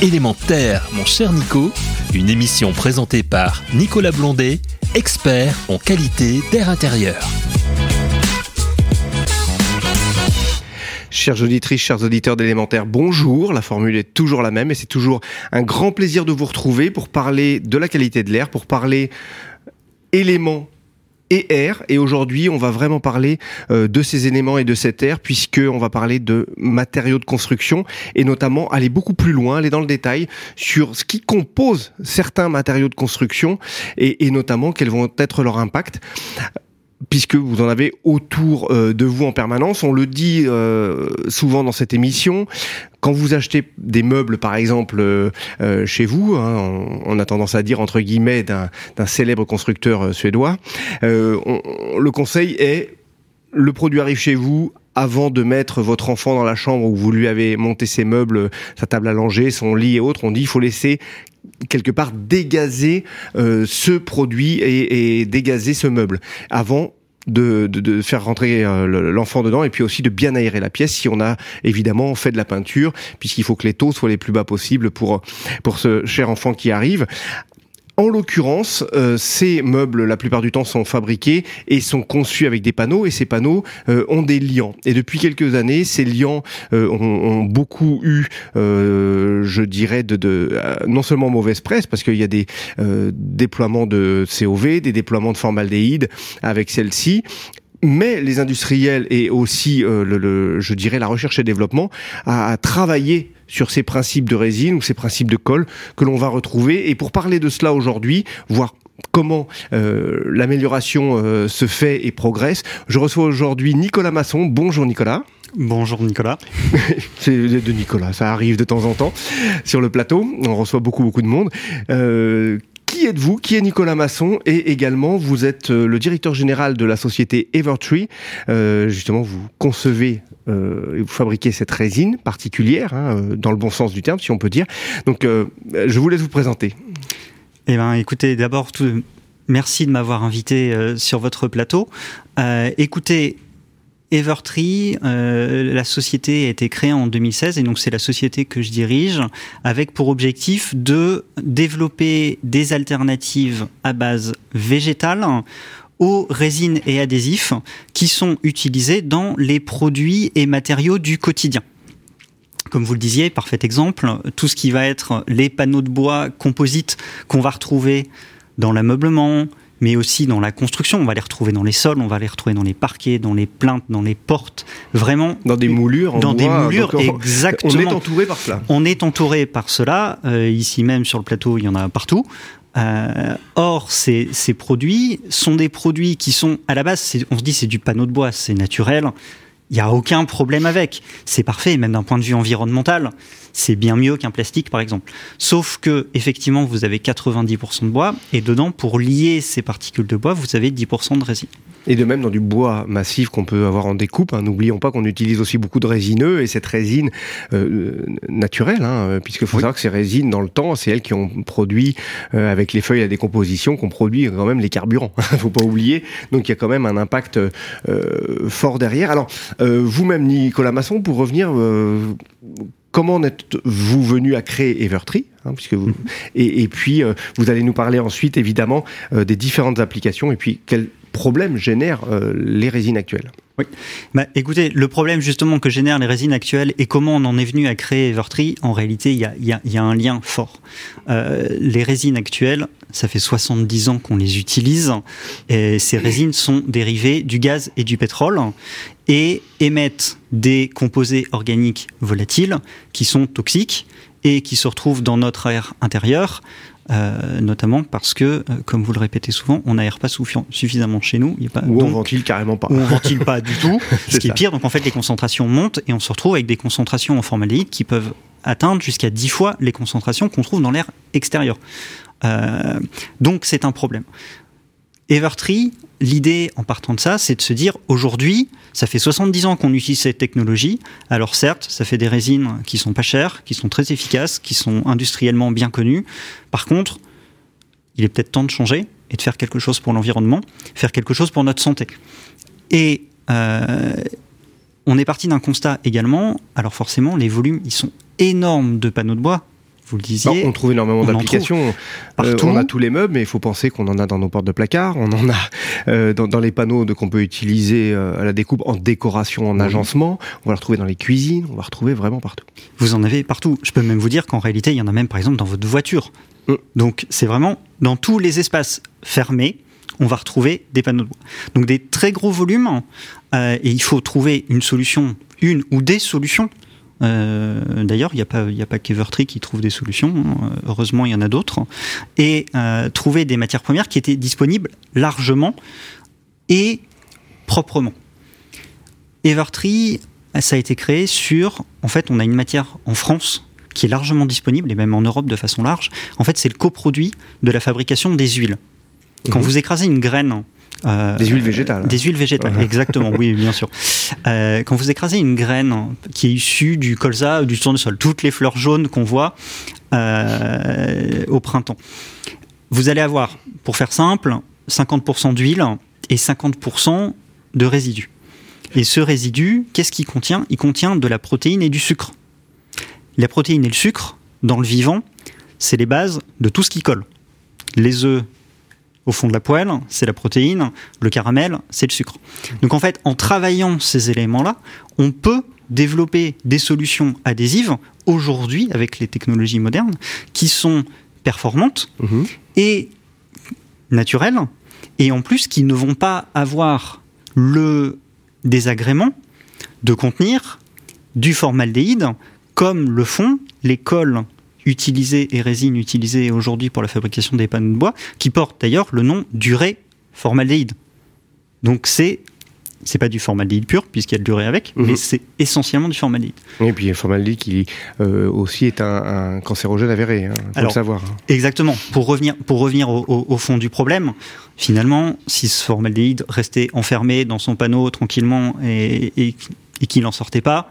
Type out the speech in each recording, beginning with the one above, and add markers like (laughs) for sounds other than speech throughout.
Élémentaire, mon cher Nico, une émission présentée par Nicolas Blondet, expert en qualité d'air intérieur. Chères auditrices, chers auditeurs d'élémentaire, bonjour. La formule est toujours la même et c'est toujours un grand plaisir de vous retrouver pour parler de la qualité de l'air, pour parler éléments et air. Et aujourd'hui, on va vraiment parler euh, de ces éléments et de cet air, puisque on va parler de matériaux de construction et notamment aller beaucoup plus loin, aller dans le détail sur ce qui compose certains matériaux de construction et, et notamment quels vont être leurs impacts puisque vous en avez autour euh, de vous en permanence. On le dit euh, souvent dans cette émission. Quand vous achetez des meubles, par exemple, euh, chez vous, hein, on, a tendance à dire entre guillemets d'un célèbre constructeur suédois, le conseil est le produit arrive chez vous avant de mettre votre enfant dans la chambre où vous lui avez monté ses meubles, sa table à langer, son lit et autres, on dit il faut laisser quelque part dégazer euh, ce produit et, et, dégazer ce meuble avant de, de, de faire rentrer euh, l'enfant dedans et puis aussi de bien aérer la pièce si on a évidemment fait de la peinture puisqu'il faut que les taux soient les plus bas possibles pour pour ce cher enfant qui arrive en l'occurrence, euh, ces meubles, la plupart du temps, sont fabriqués et sont conçus avec des panneaux, et ces panneaux euh, ont des liants. Et depuis quelques années, ces liants euh, ont, beaucoup eu, je dirais, de, non seulement mauvaise presse, parce qu'il y a des déploiements de COV, des déploiements de formaldéhyde avec celle-ci, mais les industriels et aussi, le, je dirais, la recherche et développement a, travaillé sur ces principes de résine ou ces principes de colle que l'on va retrouver. Et pour parler de cela aujourd'hui, voir comment euh, l'amélioration euh, se fait et progresse, je reçois aujourd'hui Nicolas Masson. Bonjour Nicolas. Bonjour Nicolas. (laughs) C'est de Nicolas, ça arrive de temps en temps sur le plateau. On reçoit beaucoup beaucoup de monde. Euh, qui êtes-vous? Qui est Nicolas Masson? Et également, vous êtes euh, le directeur général de la société Evertree. Euh, justement, vous concevez euh, et vous fabriquez cette résine particulière, hein, dans le bon sens du terme, si on peut dire. Donc, je vous laisse vous présenter. Eh ben, écoutez, d'abord, merci de m'avoir invité sur votre plateau. écoutez, Evertree, euh, la société a été créée en 2016 et donc c'est la société que je dirige avec pour objectif de développer des alternatives à base végétale aux résines et adhésifs qui sont utilisés dans les produits et matériaux du quotidien. Comme vous le disiez, parfait exemple, tout ce qui va être les panneaux de bois composites qu'on va retrouver dans l'ameublement, mais aussi dans la construction. On va les retrouver dans les sols, on va les retrouver dans les parquets, dans les plaintes, dans les portes, vraiment. Dans des moulures. En dans bois, des moulures, on, exactement. On est entouré par cela. On est entouré par cela. Euh, ici même sur le plateau, il y en a partout. Euh, or, ces, ces, produits sont des produits qui sont à la base, on se dit c'est du panneau de bois, c'est naturel. Il n'y a aucun problème avec. C'est parfait, même d'un point de vue environnemental c'est bien mieux qu'un plastique par exemple. Sauf que effectivement vous avez 90% de bois et dedans pour lier ces particules de bois vous avez 10% de résine. Et de même dans du bois massif qu'on peut avoir en découpe, hein, n'oublions pas qu'on utilise aussi beaucoup de résineux et cette résine euh, naturelle, hein, puisqu'il faut oui. savoir que ces résines dans le temps, c'est elles qui ont produit euh, avec les feuilles à décomposition, qu'on produit quand même les carburants. (laughs) faut pas oublier. Donc il y a quand même un impact euh, fort derrière. Alors vous-même Nicolas Masson, pour revenir euh, comment êtes-vous venu à créer Evertree hein, puisque vous, et, et, puis euh, vous allez nous parler ensuite évidemment euh, des différentes applications et puis quels problèmes génèrent euh, les résines actuelles? Oui. Bah, écoutez, le problème justement que génèrent les résines actuelles et comment on en est venu à créer Evertree, en réalité, il y a, un lien fort. Euh, les résines actuelles, ça fait 70 ans qu'on les utilise, et ces résines sont dérivées du gaz et du pétrole et émettent des composés organiques volatiles qui sont toxiques et qui se retrouvent dans notre air intérieur euh, notamment parce que, euh, comme vous le répétez souvent, on n'aère pas suffisamment chez nous. Il y a pas, ou donc, on ventile carrément pas. Ou on ventile pas du (laughs) tout, ce qui ça. est pire. Donc en fait, les concentrations montent et on se retrouve avec des concentrations en formaldéhyde qui peuvent atteindre jusqu'à 10 fois les concentrations qu'on trouve dans l'air extérieur. Euh, donc c'est un problème. Evertree, l'idée en partant de ça, c'est de se dire aujourd'hui, ça fait 70 ans qu'on utilise cette technologie. Alors certes, ça fait des résines qui sont pas chères, qui sont très efficaces, qui sont industriellement bien connues. Par contre, il est peut-être temps de changer et de faire quelque chose pour l'environnement, faire quelque chose pour notre santé. Et euh, on est parti d'un constat également. Alors forcément, les volumes, ils sont énormes de panneaux de bois vous le disiez. on trouve énormément on en d'applications. Euh, partout. on a tous les meubles, mais il faut penser qu'on en a dans nos portes de placard, on en a euh, dans, dans les panneaux qu'on peut utiliser euh, à la découpe en décoration, en agencement. On va le retrouver dans les cuisines, on va le retrouver vraiment partout. Vous en avez partout. Je peux même vous dire qu'en réalité, il y en a même par exemple dans votre voiture. Mm. Donc c'est vraiment dans tous les espaces fermés, on va retrouver des panneaux de bois. Donc des très gros volumes, euh, et il faut trouver une solution, une ou des solutions. Euh, D'ailleurs, il n'y a pas, il y a pas qu'Evertree qui trouve des solutions. Heureusement, il y en a d'autres. Et euh, trouver des matières premières qui étaient disponibles largement et proprement. Evertree, ça a été créé sur. En fait, on a une matière en France qui est largement disponible et même en Europe de façon large. En fait, c'est le coproduit de la fabrication des huiles. Quand Mhm. vous écrasez une graine. Euh, Des huiles végétales. Des huiles végétales, Ouais. exactement, oui, bien sûr. (laughs) Euh, quand vous écrasez une graine qui est issue du colza ou du tournesol, toutes les fleurs jaunes qu'on voit euh, au printemps, vous allez avoir, pour faire simple, 50% d'huile et 50% de résidus. Et ce résidu, qu'est-ce qu'il contient? Il contient de la protéine et du sucre. La protéine et le sucre, dans le vivant, c'est les bases de tout ce qui colle. Les œufs au fond de la poêle, c'est la protéine, le caramel, c'est le sucre. Donc en fait, en travaillant ces éléments-là, on peut développer des solutions adhésives aujourd'hui avec les technologies modernes qui sont performantes Mhm. et naturelles et en plus qui ne vont pas avoir le désagrément de contenir du formaldéhyde comme le font les cols utilisés et résines utilisées aujourd'hui pour la fabrication des panneaux de bois qui portent d'ailleurs le nom d'urée formaldéhyde. Donc c'est c'est pas du formaldéhyde pur puisqu'il y a de l'urée avec, Mhm. mais c'est essentiellement du formaldéhyde. Et puis le formaldéhyde qui euh, aussi est un, un cancérogène avéré, hein, le savoir. Exactement. Pour revenir, pour revenir au, au- au fond du problème, finalement, si ce formaldéhyde restait enfermé dans son panneau tranquillement et, et- et qu'il n'en sortait pas,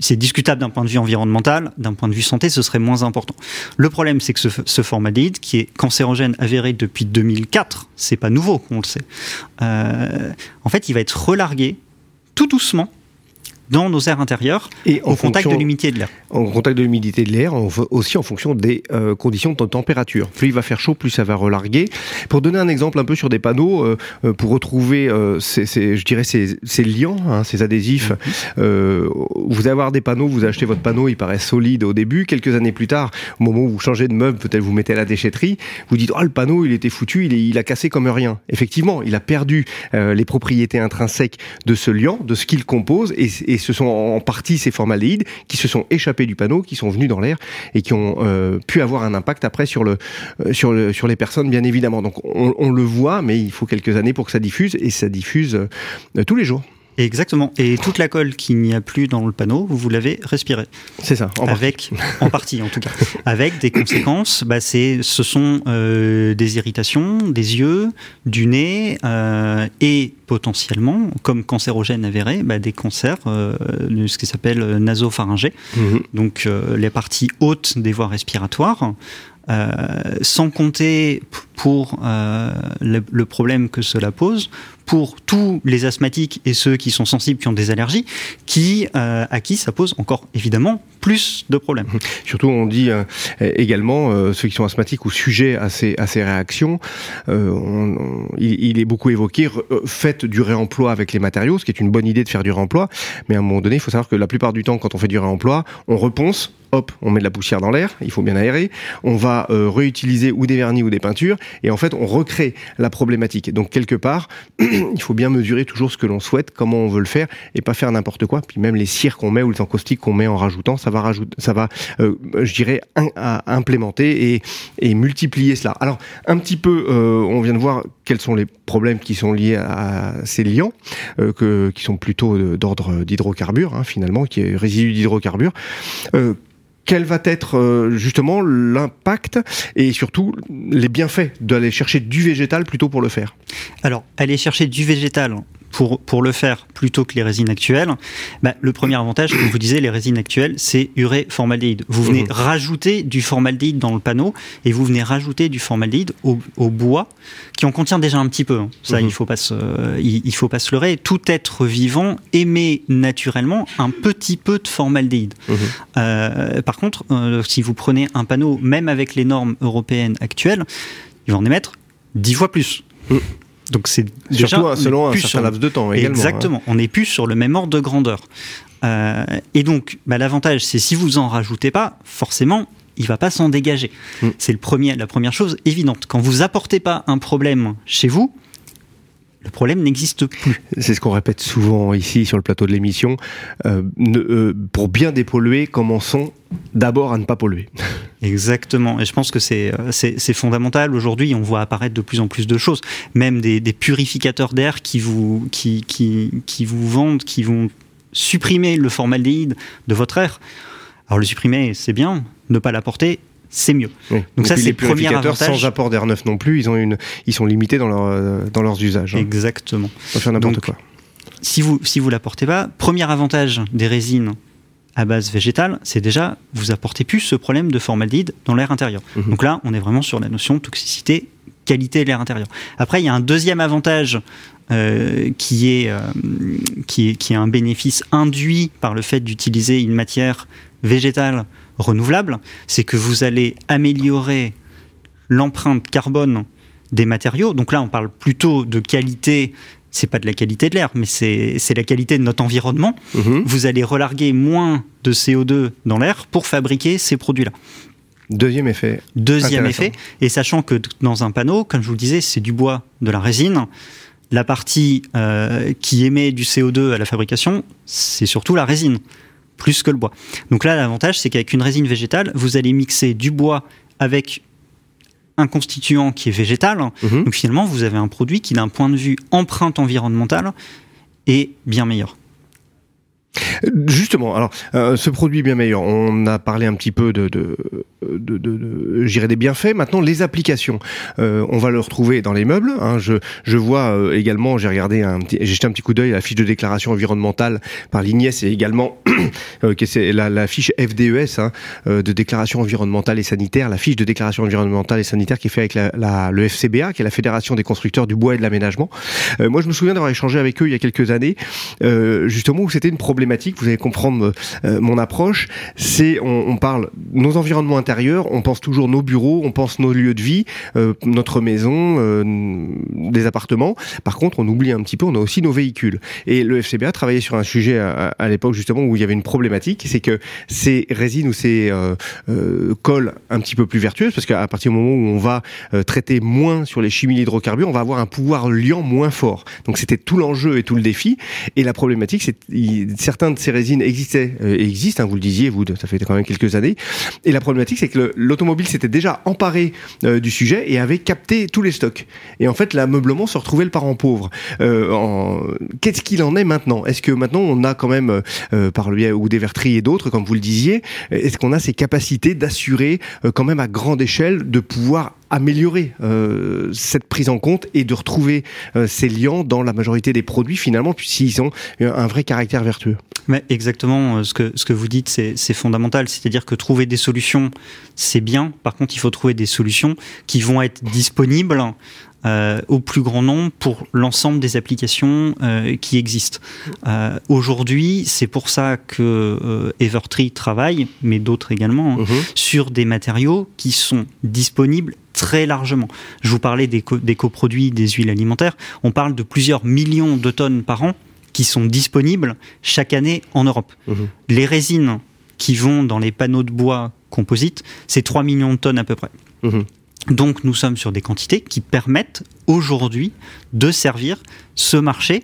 c'est discutable d'un point de vue environnemental, d'un point de vue santé, ce serait moins important. Le problème, c'est que ce, ce qui est cancérogène avéré depuis 2004, c'est pas nouveau, on le sait. euh, en fait, il va être relargué tout doucement dans nos airs intérieurs, Et au contact fonction- de l'humidité et de l'air. En contact de l'humidité de l'air, aussi en fonction des euh, conditions de température. Plus il va faire chaud, plus ça va relarguer. Pour donner un exemple un peu sur des panneaux, euh, euh, pour retrouver, euh, ces, ces- je dirais, ces, ces liants, hein, ces adhésifs, euh, vous allez avoir des panneaux, vous achetez votre panneau, il paraît solide au début. Quelques années plus tard, au moment où vous changez de meuble, peut-être vous mettez à la déchetterie, vous dites, oh, le panneau, il était foutu, il, est- il a cassé comme rien. Effectivement, il a perdu les propriétés intrinsèques de ce liant, de ce qu'il compose, et, et ce sont en partie ces formaldéhydes qui se sont échappés du panneau, qui sont venus dans l'air et qui ont euh, pu avoir un impact après sur, le, euh, sur, le, sur les personnes, bien évidemment. Donc on, on le voit, mais il faut quelques années pour que ça diffuse, et ça diffuse euh, tous les jours. Exactement. Et toute la colle qu'il n'y a plus dans le panneau, vous l'avez respirée. C'est ça. en partie. avec, en partie en tout cas, avec des conséquences. Bah, c'est, ce sont euh, des irritations des yeux, du nez euh, et potentiellement, comme cancérogène avéré, bah, des cancers euh, de ce qui s'appelle nasopharyngé, Mhm. donc les parties hautes des voies respiratoires. Euh, sans compter pour euh, le, problème que cela pose pour tous les asthmatiques et ceux qui sont sensibles, qui ont des allergies, qui, euh, à qui ça pose encore évidemment plus de problèmes. Surtout, on dit également ceux qui sont asthmatiques ou sujets à ces, réactions. on- on- il, est beaucoup évoqué faites du réemploi avec les matériaux, ce qui est une bonne idée de faire du réemploi. Mais à un moment donné, il faut savoir que la plupart du temps, quand on fait du réemploi, on reponce. Hop, on met de la poussière dans l'air, il faut bien aérer. On va euh, réutiliser ou des vernis ou des peintures, et en fait, on recrée la problématique. Donc quelque part, (clears throat) il faut bien mesurer toujours ce que l'on souhaite, comment on veut le faire, et pas faire n'importe quoi. Puis même les cires qu'on met ou les encaustiques qu'on met en rajoutant, ça va rajouter, ça va, euh, je dirais, à implémenter et, multiplier cela. Alors un petit peu, euh, on vient de voir quels sont les problèmes qui sont liés à ces liants, que, qui sont plutôt d'ordre d'hydrocarbures hein, finalement, qui est résidu d'hydrocarbures. Quel va être euh, justement l'impact et surtout les bienfaits d'aller chercher du végétal plutôt pour le faire. Alors, aller chercher du végétal pour, pour le faire plutôt que les résines actuelles, bah, le premier avantage, comme vous disiez, les résines actuelles, c'est urée formaldéhyde. Vous venez Mhm. rajouter du formaldéhyde dans le panneau et vous venez rajouter du formaldéhyde au, au bois qui en contient déjà un petit peu. hein. Ça, Mhm. il faut pas se, il, il faut pas se leurrer. Tout être vivant émet naturellement un petit peu de formaldéhyde. Mhm. Euh, par contre, euh, si vous prenez un panneau, même avec les normes européennes actuelles, il va en émettre dix fois plus. Donc c'est Surtout hein, selon un certain sur- laps de temps également. hein. Exactement. On n'est plus sur le même ordre de grandeur. Euh, et donc, bah, l'avantage, c'est si vous en rajoutez pas, forcément, il va pas s'en dégager. Mm. C'est le premier, la première chose évidente. Quand vous apportez pas un problème chez vous, le problème n'existe plus. C'est ce qu'on répète souvent ici sur le plateau de l'émission. Euh, euh, pour bien dépolluer, commençons d'abord à ne pas polluer. (laughs) Exactement. Et je pense que c'est euh, c'est c'est fondamental. Aujourd'hui, on voit apparaître de plus en plus de choses. Même des, des purificateurs d'air qui vous, qui, qui, qui vous vendent, qui vont supprimer le formaldéhyde de votre air. Alors le supprimer, c'est bien. Ne pas l'apporter, c'est mieux. Oui. Donc ça, c'est les le premier purificateurs avantage. sans apport d'air neuf non plus. Ils ont une, ils sont limités dans leur, euh, dans leurs usages. Hein. Exactement. Pas faire n'importe quoi. Si vous si vous l'apportez pas, premier avantage des résines à base végétale, c'est déjà vous apportez plus ce problème de formaldéhyde dans l'air intérieur. Mhm. Donc là, on est vraiment sur la notion de toxicité, qualité de l'air intérieur. Après, il y a un deuxième avantage euh, qui, est, euh, qui, est, qui est un bénéfice induit par le fait d'utiliser une matière végétale renouvelable, c'est que vous allez améliorer l'empreinte carbone des matériaux. Donc là, on parle plutôt de qualité. C'est pas de la qualité de l'air, mais c'est la qualité de notre environnement. Mhm. Vous allez relarguer moins de CO2 dans l'air pour fabriquer ces produits-là. Deuxième effet. Deuxième effet, et sachant que dans un panneau, comme je vous le disais, c'est du bois, de la résine, la partie euh, qui émet du CO2 à la fabrication, c'est surtout la résine, plus que le bois. Donc là, l'avantage, c'est qu'avec une résine végétale, vous allez mixer du bois avec un constituant qui est végétal. Mhm. Donc finalement, vous avez un produit qui, d'un point de vue empreinte environnementale, est bien meilleur. Justement, alors euh, ce produit bien meilleur. On a parlé un petit peu de, de, de, de- des bienfaits. Maintenant, les applications, Euh, on va le retrouver dans les meubles. hein. Je, je vois euh, également, j'ai regardé j'ai jeté un petit coup d'œil à la fiche de déclaration environnementale par l'IGNES et également (clears throat) c'est la, la fiche FDES hein, de déclaration environnementale et sanitaire, la fiche de déclaration environnementale et sanitaire qui est faite avec le FCBA, qui est la Fédération des constructeurs du bois et de l'aménagement. Moi, je me souviens d'avoir échangé avec eux il y a quelques années, justement où c'était une problématique. Vous allez comprendre euh, mon approche. C'est, on, on parle nos environnements intérieurs, on pense toujours nos bureaux, on pense nos lieux de vie, euh, notre maison, euh, des appartements. Par contre, on oublie un petit peu, on a aussi nos véhicules. Et le FCBA travaillait sur un sujet à, l'époque justement où il y avait une problématique, c'est que ces résines ou ces euh, euh, cols un petit peu plus vertueuses, parce qu'à partir du moment où on va euh, traiter moins sur les chimies d'hydrocarbures, on va avoir un pouvoir liant moins fort. Donc c'était tout l'enjeu et tout le défi. Et la problématique, c'est certains de ces résines existaient, euh, et existent, hein, vous le disiez, vous, ça fait quand même quelques années. Et la problématique, c'est que le- l'automobile s'était déjà emparé euh, du sujet et avait capté tous les stocks. Et en fait, l'ameublement se retrouvait le parent pauvre. Euh, Qu'est-ce qu'il en est maintenant? Est-ce que maintenant on a quand même, euh, euh, par le biais ou des verteries et d'autres, comme vous le disiez, est-ce qu'on a ces capacités d'assurer euh, quand même à grande échelle de pouvoir améliorer euh, cette prise en compte et de retrouver euh, ces liants dans la majorité des produits finalement, puisqu'ils ont un vrai caractère vertueux. Mais exactement, euh, ce que, ce que vous dites, c'est fondamental. C'est-à-dire que trouver des solutions, c'est bien. Par contre, il faut trouver des solutions qui vont être disponibles euh, au plus grand nombre pour l'ensemble des applications euh, qui existent. Euh, Aujourd'hui, c'est pour ça que Evertree travaille, mais d'autres également, hein, Mhm. sur des matériaux qui sont disponibles très largement. Je vous parlais des, co- des coproduits des huiles alimentaires. On parle de plusieurs millions de tonnes par an qui sont disponibles chaque année en Europe. Mhm. Les résines qui vont dans les panneaux de bois composites, c'est 3 millions de tonnes à peu près. Mhm. Donc nous sommes sur des quantités qui permettent aujourd'hui de servir ce marché,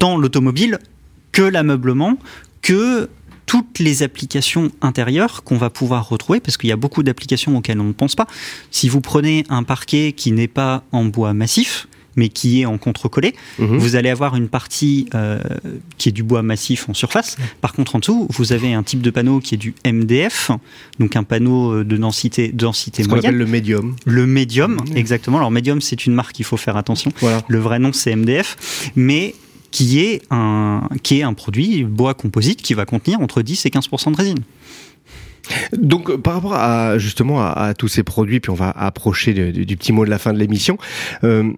tant l'automobile que l'ameublement, que toutes les applications intérieures qu'on va pouvoir retrouver, parce qu'il y a beaucoup d'applications auxquelles on ne pense pas. Si vous prenez un parquet qui n'est pas en bois massif, mais qui est en contre-collé, Mhm. vous allez avoir une partie euh, qui est du bois massif en surface. Par contre, en dessous, vous avez un type de panneau qui est du MDF, donc un panneau euh, de densité, densité Ce qu'on moyenne. appelle le médium. Le médium, Mhm. exactement. Alors médium, c'est une marque, il faut faire attention. Voilà. Le vrai nom, c'est MDF. Mais qui est un, qui est un produit bois composite qui va contenir entre 10 et 15% de résine. Donc, par rapport à justement à, tous ces produits, puis on va approcher du, petit mot de la fin de l'émission. Euh,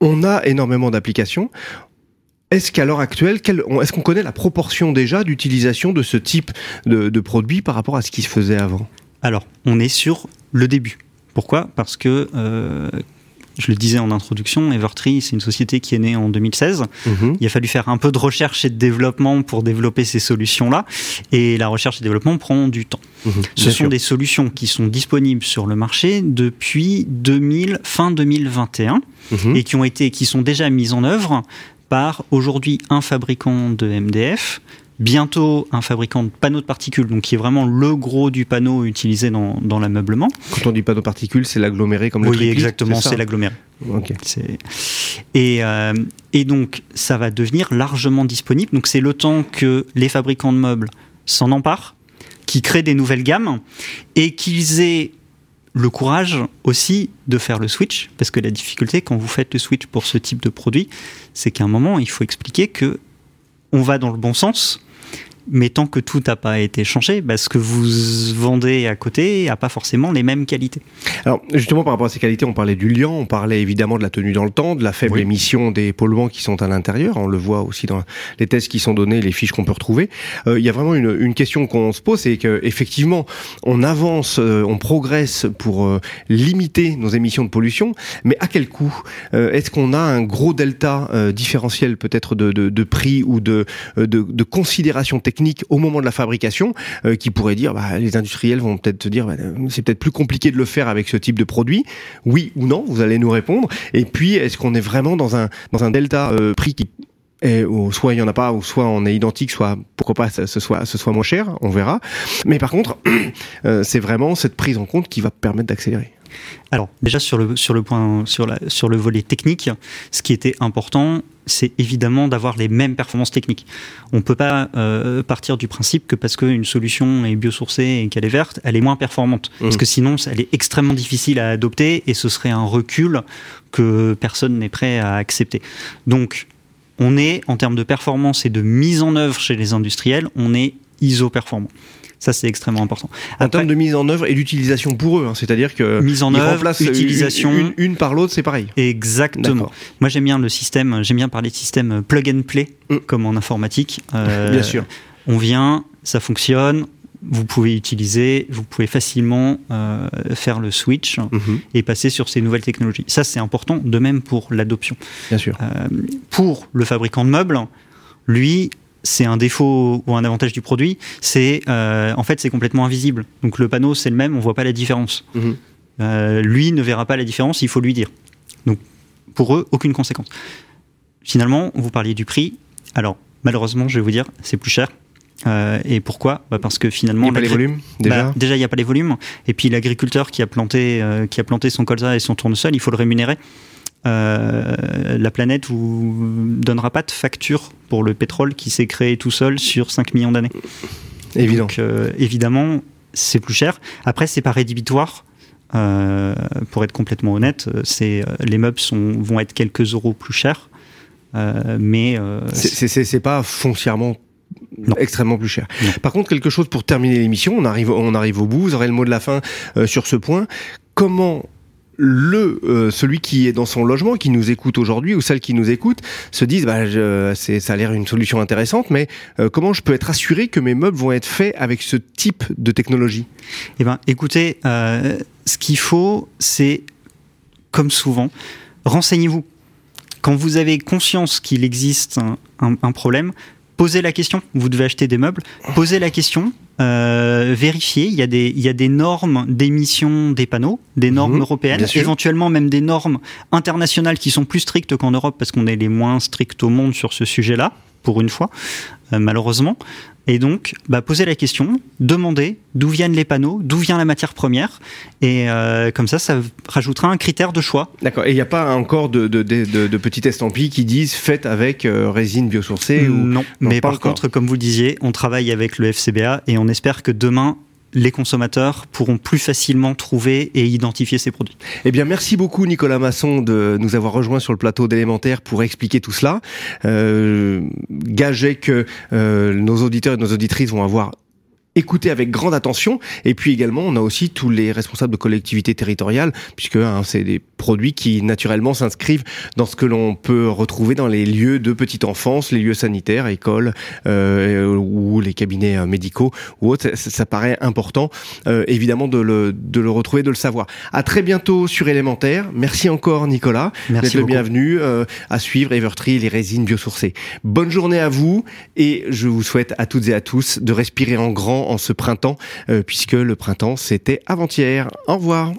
on a énormément d'applications. Est-ce qu'à l'heure actuelle, est-ce qu'on connaît la proportion déjà d'utilisation de ce type de, de produit par rapport à ce qui se faisait avant? Alors, on est sur le début. Pourquoi? Parce que euh, je le disais en introduction, Evertree, c'est une société qui est née en 2016. Mhm. Il a fallu faire un peu de recherche et de développement pour développer ces solutions-là. Et la recherche et le développement prend du temps. Mhm. Ce sont des solutions qui sont disponibles sur le marché depuis 2000, fin 2021 mhm. et qui, ont été, qui sont déjà mises en œuvre par aujourd'hui un fabricant de MDF, bientôt un fabricant de panneaux de particules, donc qui est vraiment le gros du panneau utilisé dans, dans l'ameublement. Quand on dit panneau de particules, c'est l'aggloméré comme le Oui, exactement, c'est l'aggloméré. Et, euh, et donc, ça va devenir largement disponible. Donc, c'est le temps que les fabricants de meubles s'en emparent, qui créent des nouvelles gammes et qu'ils aient le courage aussi de faire le switch, parce que la difficulté quand vous faites le switch pour ce type de produit, c'est qu'à un moment, il faut expliquer que on va dans le bon sens, mais tant que tout n'a pas été changé, bah, ce que vous vendez à côté n'a pas forcément les mêmes qualités. Alors justement par rapport à ces qualités, on parlait du liant, on parlait évidemment de la tenue dans le temps, de la faible émission des polluants qui sont à l'intérieur, on le voit aussi dans les tests qui sont donnés, les fiches qu'on peut retrouver. Euh, il y a vraiment une, une question qu'on se pose, c'est qu'effectivement on avance, euh, on progresse pour euh, limiter nos émissions de pollution, mais à quel coût? Est-ce qu'on a un gros delta différentiel peut-être de, de, de, prix ou de, de, de considération technique au moment de la fabrication euh, qui pourrait dire bah, les industriels vont peut-être te dire bah, c'est peut-être plus compliqué de le faire avec ce type de produit. Oui ou non, vous allez nous répondre. Et puis est-ce qu'on est vraiment dans un dans un delta euh, prix qui soit il y en a pas, ou soit on est identique, soit pourquoi pas ce soit ce soit moins cher, on verra. Mais par contre, (clears throat) euh, c'est vraiment cette prise en compte qui va permettre d'accélérer. Alors déjà sur le sur le point sur la sur le volet technique, ce qui était important, c'est évidemment d'avoir les mêmes performances techniques. On ne peut pas euh, partir du principe que parce qu'une solution est biosourcée et qu'elle est verte, elle est moins performante. Mmh. Parce que sinon, elle est extrêmement difficile à adopter et ce serait un recul que personne n'est prêt à accepter. Donc, on est, en termes de performance et de mise en œuvre chez les industriels, on est iso-performant. Ça, c'est extrêmement important. en termes de mise en œuvre et d'utilisation pour eux, hein, c'est-à-dire que mise en œuvre, utilisation, une, par l'autre, c'est pareil. Exactement. Moi, j'aime bien le système. J'aime bien parler de système plug and play, mm. comme en informatique. Euh, bien sûr. On vient, ça fonctionne. Vous pouvez utiliser, vous pouvez facilement euh, faire le switch mm-hmm. et passer sur ces nouvelles technologies. Ça, c'est important. De même pour l'adoption. Bien sûr. Euh, pour le fabricant de meubles, lui, c'est un défaut ou un avantage du produit, c'est euh, en fait c'est complètement invisible. Donc le panneau c'est le même, on voit pas la différence. Mhm. Euh, lui ne verra pas la différence, il faut lui dire. Donc pour eux, aucune conséquence. Finalement, vous parliez du prix. Alors malheureusement, je vais vous dire, c'est plus cher. Euh, et pourquoi? Bah Parce que finalement, il n'y a pas les volumes déjà? Bah, déjà, il n'y a pas les volumes. Et puis l'agriculteur qui a planté, qui a planté son colza et son tournesol, il faut le rémunérer. Euh, la planète vous donnera pas de facture pour le pétrole qui s'est créé tout seul sur 5 millions d'années. Évident. Donc, euh, évidemment, c'est plus cher. Après, c'est pas rédhibitoire. Euh, pour être complètement honnête, c'est les meubles sont, vont être quelques euros plus chers, mais c'est pas foncièrement extrêmement plus cher. Par contre, quelque chose pour terminer l'émission, on arrive, on arrive au bout. Vous aurez le mot de la fin sur ce point. Comment le euh, celui qui est dans son logement, qui nous écoute aujourd'hui ou celle qui nous écoute, se disent bah, ça a l'air une solution intéressante, mais euh, comment je peux être assuré que mes meubles vont être faits avec ce type de technologie? Eh ben, écoutez, euh, ce qu'il faut, c'est comme souvent, renseignez-vous. Quand vous avez conscience qu'il existe un problème, posez la question. Vous devez acheter des meubles, posez la question, euh, vérifier. Il y, a des, il y a des normes d'émission des panneaux, des normes mhm, européennes, éventuellement même des normes internationales qui sont plus strictes qu'en Europe parce qu'on est les moins stricts au monde sur ce sujet-là, pour une fois, euh, malheureusement. Et donc, bah, poser la question, demander d'où viennent les panneaux, d'où vient la matière première, et euh, comme ça, ça rajoutera un critère de choix. D'accord. Et il n'y a pas encore de, de, de, de, petits estampilles qui disent faites avec euh, résine biosourcée ou... Non, mais par contre, comme vous le disiez, on travaille avec le FCBA et on espère que demain, les consommateurs pourront plus facilement trouver et identifier ces produits. Eh bien, merci beaucoup Nicolas Masson de nous avoir rejoint sur le plateau d'élémentaire pour expliquer tout cela. Euh, gagez que euh, nos auditeurs et nos auditrices vont avoir écouter avec grande attention. Et puis également, on a aussi tous les responsables de collectivités territoriales, puisque hein, c'est des produits qui naturellement s'inscrivent dans ce que l'on peut retrouver dans les lieux de petite enfance, les lieux sanitaires, écoles euh, ou les cabinets euh, médicaux ou autres. Ça, paraît important, euh, évidemment, de le, de le retrouver, de le savoir. À très bientôt sur Élémentaire. Merci encore, Nicolas. Merci le bienvenu euh, à suivre Evertree, les résines biosourcées. Bonne journée à vous et je vous souhaite à toutes et à tous de respirer en grand en ce printemps, euh, puisque le printemps c'était avant-hier. Au revoir.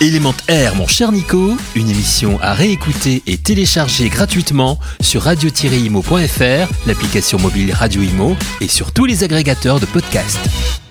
Élément Air, mon cher Nico, une émission à réécouter et télécharger gratuitement sur radio-imo.fr, l'application mobile Radio Imo et sur tous les agrégateurs de podcasts.